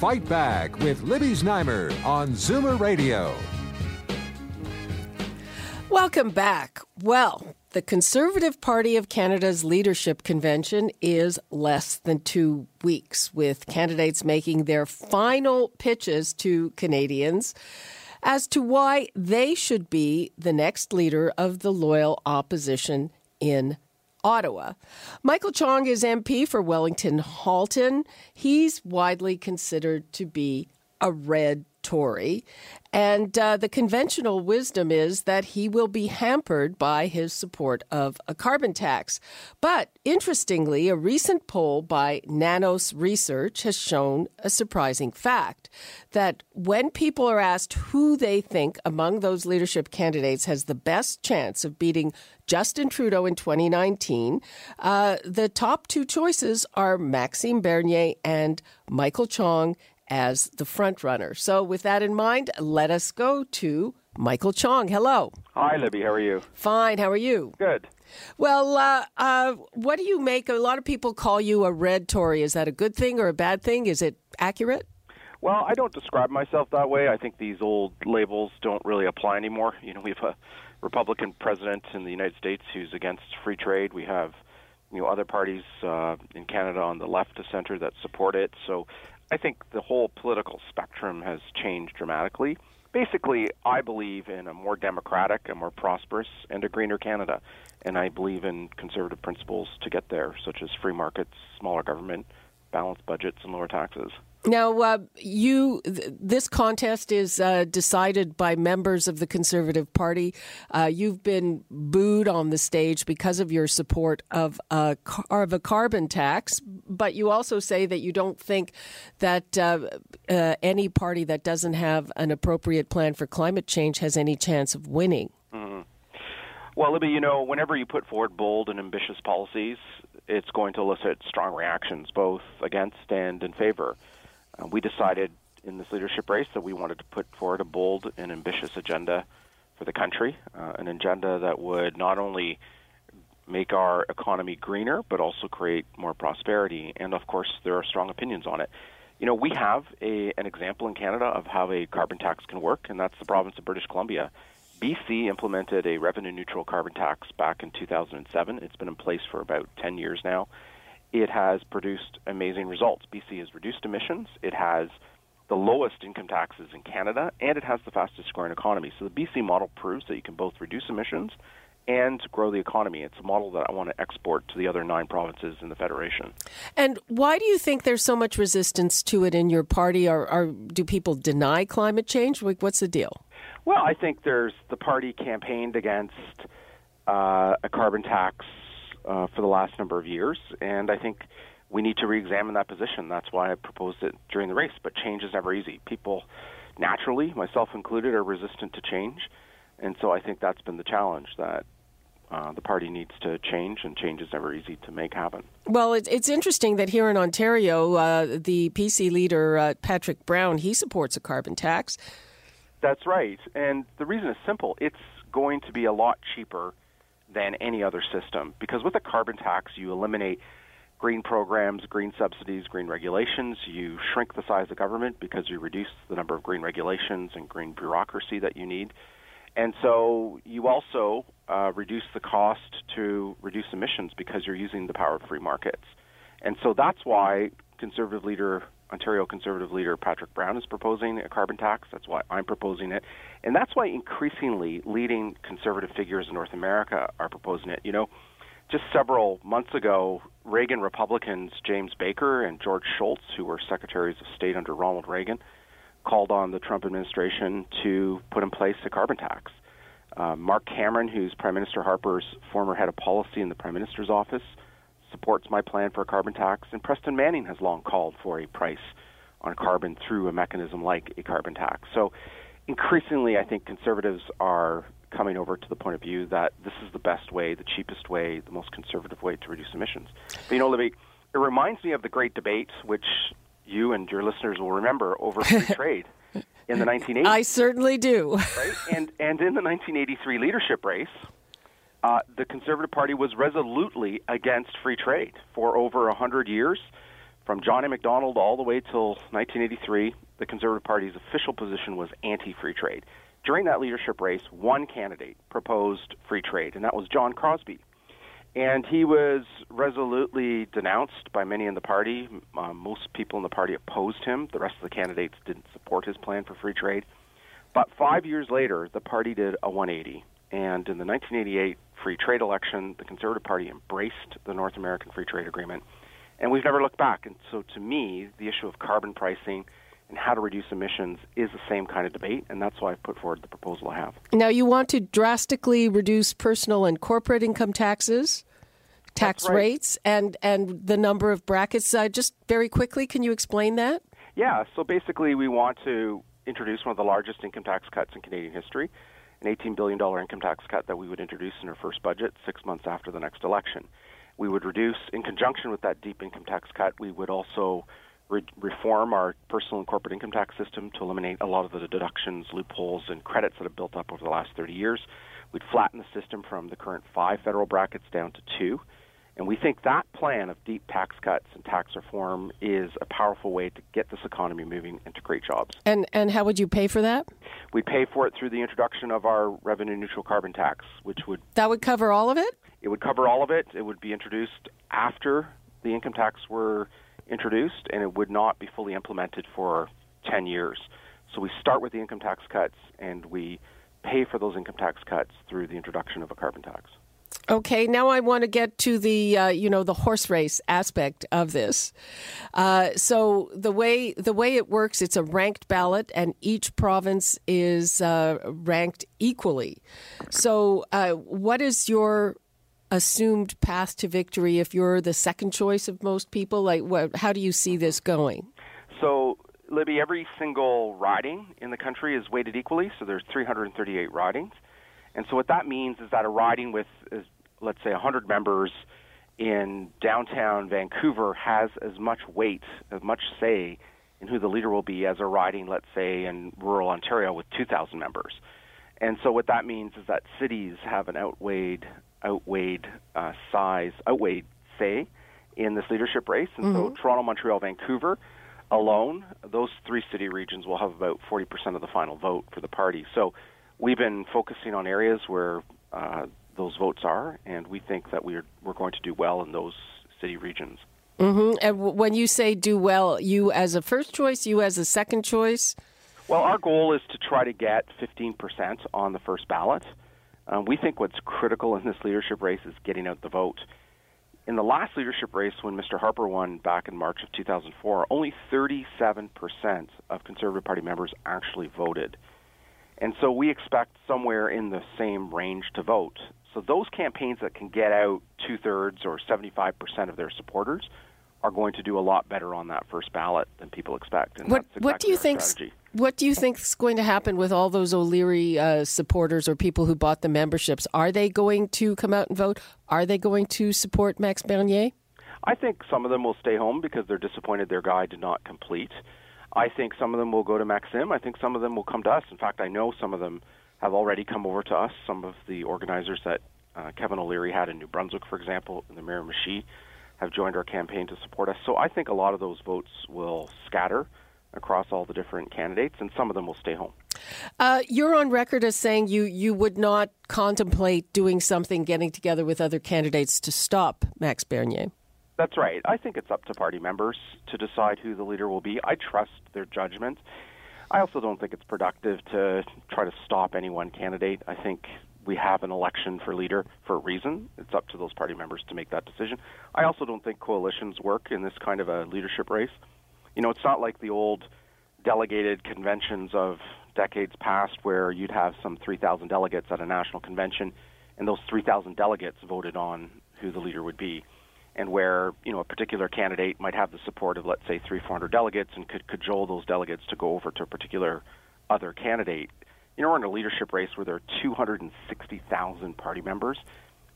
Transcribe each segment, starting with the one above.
Fight Back with Libby Znaimer on Zoomer Radio. Welcome back. Well, the Conservative Party of Canada's leadership convention is less than two weeks, with candidates making their final pitches to Canadians as to why they should be the next leader of the loyal opposition in Ottawa. Michael Chong is MP for Wellington Halton. He's widely considered to be a red Tory. And uh, the conventional wisdom is that he will be hampered by his support of a carbon tax. But interestingly, a recent poll by Nanos Research has shown a surprising fact that when people are asked who they think among those leadership candidates has the best chance of beating Justin Trudeau in 2019, uh, the top two choices are Maxime Bernier and Michael Chong as the front runner. So, with that in mind, let us go to Michael Chong. Hello. Hi, Libby. How are you? Fine. How are you? Good. Well, uh, uh, what do you make? A lot of people call you a red Tory. Is that a good thing or a bad thing? Is it accurate? Well, I don't describe myself that way. I think these old labels don't really apply anymore. You know, we have a Republican president in the United States who's against free trade. We have, you know, other parties uh, in Canada on the left to center that support it. So I think the whole political spectrum has changed dramatically. Basically, I believe in a more democratic, a more prosperous, and a greener Canada. And I believe in conservative principles to get there, such as free markets, smaller government, balanced budgets, and lower taxes. Now, uh, you th- this contest is uh, decided by members of the Conservative Party. Uh, you've been booed on the stage because of your support of a, car- of a carbon tax, but you also say that you don't think that uh, uh, any party that doesn't have an appropriate plan for climate change has any chance of winning. Mm-hmm. Well, Libby, you know, whenever you put forward bold and ambitious policies, it's going to elicit strong reactions, both against and in favor. Uh, we decided in this leadership race that we wanted to put forward a bold and ambitious agenda for the country, uh, an agenda that would not only make our economy greener, but also create more prosperity. And of course, there are strong opinions on it. You know, we have a, an example in Canada of how a carbon tax can work, and that's the province of British Columbia. BC implemented a revenue neutral carbon tax back in 2007. It's been in place for about 10 years now it has produced amazing results. BC has reduced emissions, it has the lowest income taxes in Canada, and it has the fastest growing economy. So the BC model proves that you can both reduce emissions and grow the economy. It's a model that I want to export to the other nine provinces in the Federation. And why do you think there's so much resistance to it in your party? Or, or do people deny climate change? What's the deal? Well, I think there's the party campaigned against uh, a carbon tax uh, for the last number of years, and I think we need to re-examine that position. That's why I proposed it during the race. But change is never easy. People, naturally, myself included, are resistant to change, and so I think that's been the challenge that uh, the party needs to change, and change is never easy to make happen. Well, it, it's interesting that here in Ontario, uh, the PC leader uh, Patrick Brown he supports a carbon tax. That's right, and the reason is simple. It's going to be a lot cheaper than any other system because with a carbon tax, you eliminate green programs, green subsidies, green regulations. You shrink the size of government because you reduce the number of green regulations and green bureaucracy that you need. And so you also uh, reduce the cost to reduce emissions because you're using the power of free markets. And so that's why conservative leader Ontario Conservative leader Patrick Brown is proposing a carbon tax. That's why I'm proposing it. And that's why increasingly leading conservative figures in North America are proposing it. You know, just several months ago, Reagan Republicans James Baker and George Shultz, who were secretaries of state under Ronald Reagan, called on the Trump administration to put in place a carbon tax. Uh, Mark Cameron, who's Prime Minister Harper's former head of policy in the Prime Minister's office, supports my plan for a carbon tax, and Preston Manning has long called for a price on carbon through a mechanism like a carbon tax. So increasingly, I think conservatives are coming over to the point of view that this is the best way, the cheapest way, the most conservative way to reduce emissions. But you know, Libby, it reminds me of the great debate, which you and your listeners will remember over free trade in the 1980s. I certainly do. Right? And, and in the 1983 leadership race, uh, the Conservative Party was resolutely against free trade for over 100 years. From John A. Macdonald all the way till 1983, the Conservative Party's official position was anti free trade. During that leadership race, one candidate proposed free trade, and that was John Crosbie. And he was resolutely denounced by many in the party. Uh, most people in the party opposed him. The rest of the candidates didn't support his plan for free trade. But five years later, the party did a 180. And in the 1988 free trade election, the Conservative Party embraced the North American Free Trade Agreement. And we've never looked back. And so to me, the issue of carbon pricing and how to reduce emissions is the same kind of debate, and that's why I've put forward the proposal I have. Now, you want to drastically reduce personal and corporate income taxes, tax right. rates, and, and the number of brackets. Uh, just very quickly, can you explain that? Yeah, so basically, we want to introduce one of the largest income tax cuts in Canadian history, an $18 billion income tax cut that we would introduce in our first budget six months after the next election. We would reduce, in conjunction with that deep income tax cut, we would also re- reform our personal and corporate income tax system to eliminate a lot of the deductions, loopholes, and credits that have built up over the last 30 years. We'd flatten the system from the current five federal brackets down to two. And we think that plan of deep tax cuts and tax reform is a powerful way to get this economy moving and to create jobs. And and how would you pay for that? We pay for it through the introduction of our revenue neutral carbon tax, which would That would cover all of it? it would cover all of it. It would be introduced after the income tax were introduced, and it would not be fully implemented for 10 years. So we start with the income tax cuts, and we pay for those income tax cuts through the introduction of a carbon tax. Okay, now I want to get to the uh, you know the horse race aspect of this. Uh, so the way the way it works, it's a ranked ballot, and each province is uh, ranked equally. So, uh, what is your assumed path to victory if you're the second choice of most people? Like, what, how do you see this going? So, Libby, every single riding in the country is weighted equally. So there's 338 ridings, and so what that means is that a riding with, is, let's say, 100 members in downtown Vancouver has as much weight, as much say in who the leader will be as a riding, let's say, in rural Ontario with 2,000 members. And so what that means is that cities have an outweighed outweighed uh, size, outweighed say in this leadership race. And mm-hmm. so Toronto, Montreal, Vancouver alone, those three city regions will have about 40% of the final vote for the party. So we've been focusing on areas where uh, those votes are, and we think that we're, we're going to do well in those city regions. Mm-hmm. And w- when you say do well, you as a first choice, you as a second choice? Well, our goal is to try to get 15% on the first ballot. Um, we think what's critical in this leadership race is getting out the vote. In the last leadership race, when Mr. Harper won back in March of 2004, only 37% of Conservative Party members actually voted. And so we expect somewhere in the same range to vote. So those campaigns that can get out two thirds or 75% of their supporters are going to do a lot better on that first ballot than people expect. And what, exactly what do you think? What do you think is going to happen with all those O'Leary uh, supporters or people who bought the memberships? Are they going to come out and vote? Are they going to support Max Bernier? I think some of them will stay home because they're disappointed their guy did not complete. I think some of them will go to Maxime. I think some of them will come to us. In fact, I know some of them have already come over to us. Some of the organizers that uh, Kevin O'Leary had in New Brunswick, for example, in the Miramichi, have joined our campaign to support us. So I think a lot of those votes will scatter across all the different candidates, and some of them will stay home. Uh, you're on record as saying you, you would not contemplate doing something, getting together with other candidates to stop Max Bernier. That's right. I think it's up to party members to decide who the leader will be. I trust their judgment. I also don't think it's productive to try to stop any one candidate. I think we have an election for leader for a reason. It's up to those party members to make that decision. I also don't think coalitions work in this kind of a leadership race. You know, it's not like the old delegated conventions of decades past where you'd have some 3,000 delegates at a national convention and those 3,000 delegates voted on who the leader would be. And where you know a particular candidate might have the support of let's say three, four hundred delegates, and could cajole those delegates to go over to a particular other candidate. You know, we're in a leadership race where there are 260,000 party members.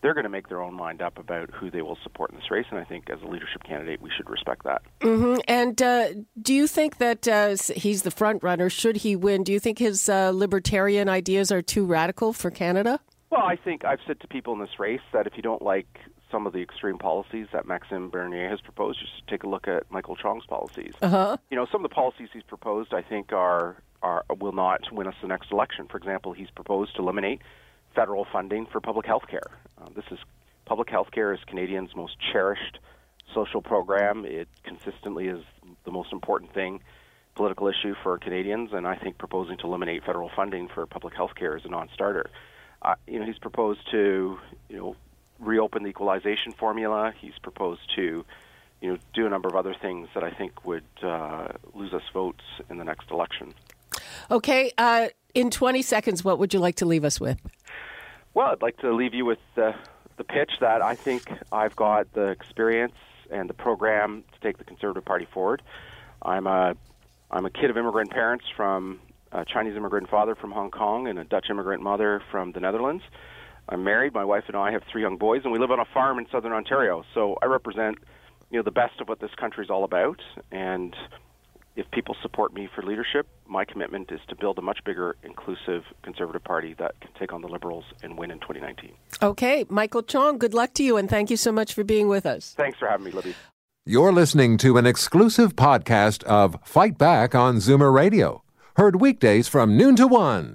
They're going to make their own mind up about who they will support in this race, and I think as a leadership candidate, we should respect that. Mm-hmm. And uh, do you think that uh, he's the front runner? Should he win? Do you think his uh, libertarian ideas are too radical for Canada? Well, I think I've said to people in this race that if you don't like some of the extreme policies that Maxime Bernier has proposed, should take a look at Michael Chong's policies. Uh-huh. You know, some of the policies he's proposed, I think, are are will not win us the next election. For example, he's proposed to eliminate federal funding for public health care. Uh, this is public health care is Canadians' most cherished social program. It consistently is the most important thing, political issue for Canadians, and I think proposing to eliminate federal funding for public health care is a non-starter. Uh, you know, he's proposed to, you know, reopen the equalization formula. He's proposed to, you know, do a number of other things that I think would uh, lose us votes in the next election. Okay, uh, in 20 seconds, what would you like to leave us with? Well, I'd like to leave you with the, the pitch that I think I've got the experience and the program to take the Conservative Party forward. I'm a I'm a kid of immigrant parents from a Chinese immigrant father from Hong Kong and a Dutch immigrant mother from the Netherlands. I'm married. My wife and I have three young boys, and we live on a farm in southern Ontario. So I represent, you know, the best of what this country is all about. And if people support me for leadership, my commitment is to build a much bigger, inclusive Conservative Party that can take on the Liberals and win in 2019. Okay, Michael Chong, good luck to you, and thank you so much for being with us. Thanks for having me, Libby. You're listening to an exclusive podcast of Fight Back on Zoomer Radio, heard weekdays from noon to one.